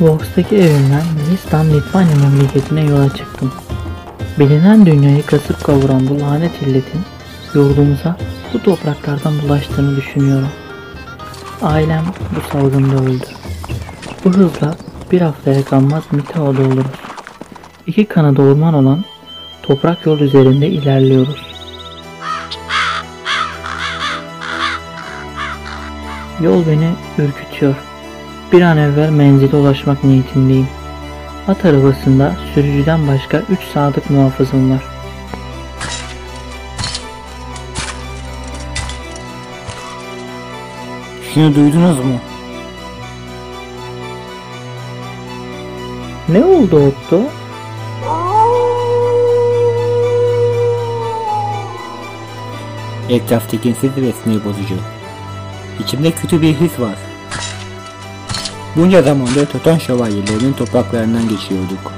Vox'taki evimden Nistan Litvanya memleketine yola çıktım. Bilinen dünyayı kasıp kavuran bu lanet illetin yurdumuza bu topraklardan bulaştığını düşünüyorum. Ailem bu salgında öldü. Bu hızla bir haftaya kalmaz Miteo'da oluruz. İki kanadı orman olan toprak yol üzerinde ilerliyoruz. Yol beni ürkütüyor. Bir an evvel menzile ulaşmak niyetindeyim. At arabasında sürücüden başka 3 sadık muhafızım var. Şunu duydunuz mu? Ne oldu Otto? Etraf tekinsiz ve sinir bozucu. İçimde kötü bir his var. Bunca zamandır Toton şövalyelerinin topraklarından geçiyorduk.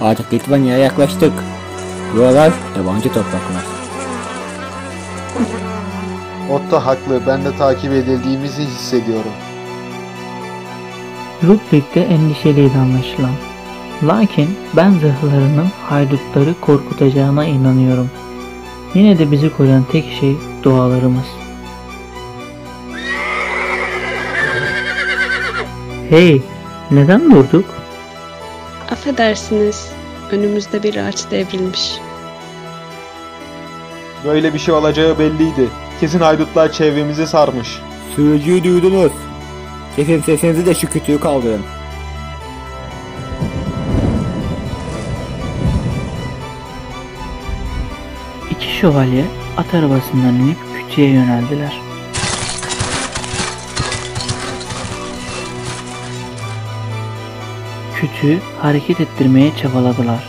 Artık Litvanya'ya yaklaştık. Buralar yabancı topraklar. Otto haklı. Ben de takip edildiğimizi hissediyorum. Ludwig de endişeliydi anlaşılan. Lakin ben zırhlarının haydutları korkutacağına inanıyorum. Yine de bizi koruyan tek şey dualarımız. Hey, neden durduk? Affedersiniz. Önümüzde bir ağaç devrilmiş. Böyle bir şey olacağı belliydi. Kesin haydutlar çevremizi sarmış. Sürücüyü duydunuz. Kesin sesinizi de şu kütüğü kaldırın. İki şövalye at arabasından inip kütüğe yöneldiler. Kütüğü hareket ettirmeye çabaladılar.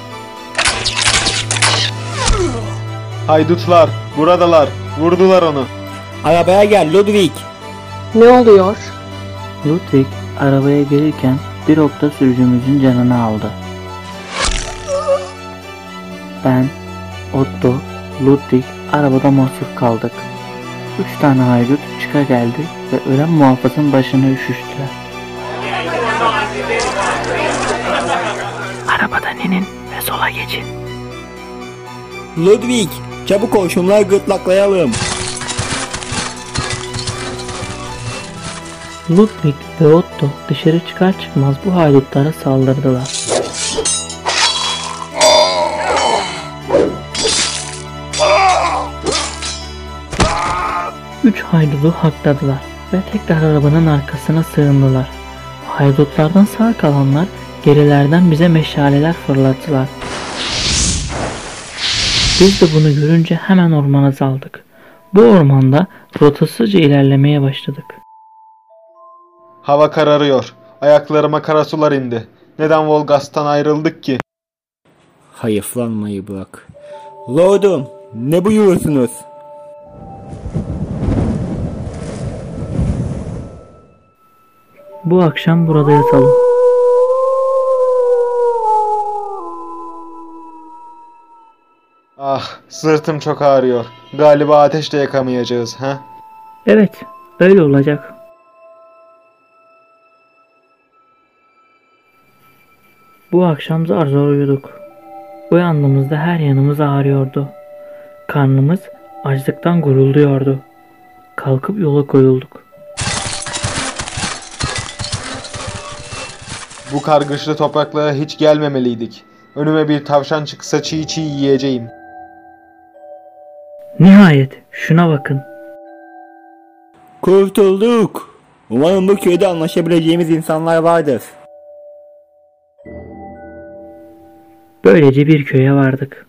Haydutlar, buradalar. Vurdular onu. Arabaya gel Ludwig. Ne oluyor? Ludwig arabaya gelirken bir okta sürücümüzün canını aldı. Ben, Otto, Ludwig arabada mahsur kaldık. Üç tane haydut çıka geldi ve ölen muhafızın başına üşüştüler. Arabadan inin ve sola geçin. Ludwig, çabuk ol şunları gırtlaklayalım. Ludwig ve Otto dışarı çıkar çıkmaz bu haydutlara saldırdılar. Üç haydudu hakladılar ve tekrar arabanın arkasına sığındılar. Haydutlardan sağ kalanlar gerilerden bize meşaleler fırlattılar. Biz de bunu görünce hemen ormana daldık. Bu ormanda rotasızca ilerlemeye başladık. Hava kararıyor. Ayaklarıma kara sular indi. Neden Volgas'tan ayrıldık ki? Hayıflanmayı bırak. Lordum, ne buyurursunuz? Bu akşam burada yatalım. Ah, sırtım çok ağrıyor. Galiba ateş de yakamayacağız, ha? Evet, öyle olacak. Bu akşam zar zor uyuduk. Uyandığımızda her yanımız ağrıyordu. Karnımız açlıktan gurulduyordu. Kalkıp yola koyulduk. Bu kargışlı topraklara hiç gelmemeliydik. Önüme bir tavşan çıksa çiğ çiğ yiyeceğim. Nihayet şuna bakın. Kurtulduk. Umarım bu köyde anlaşabileceğimiz insanlar vardır. Böylece bir köye vardık.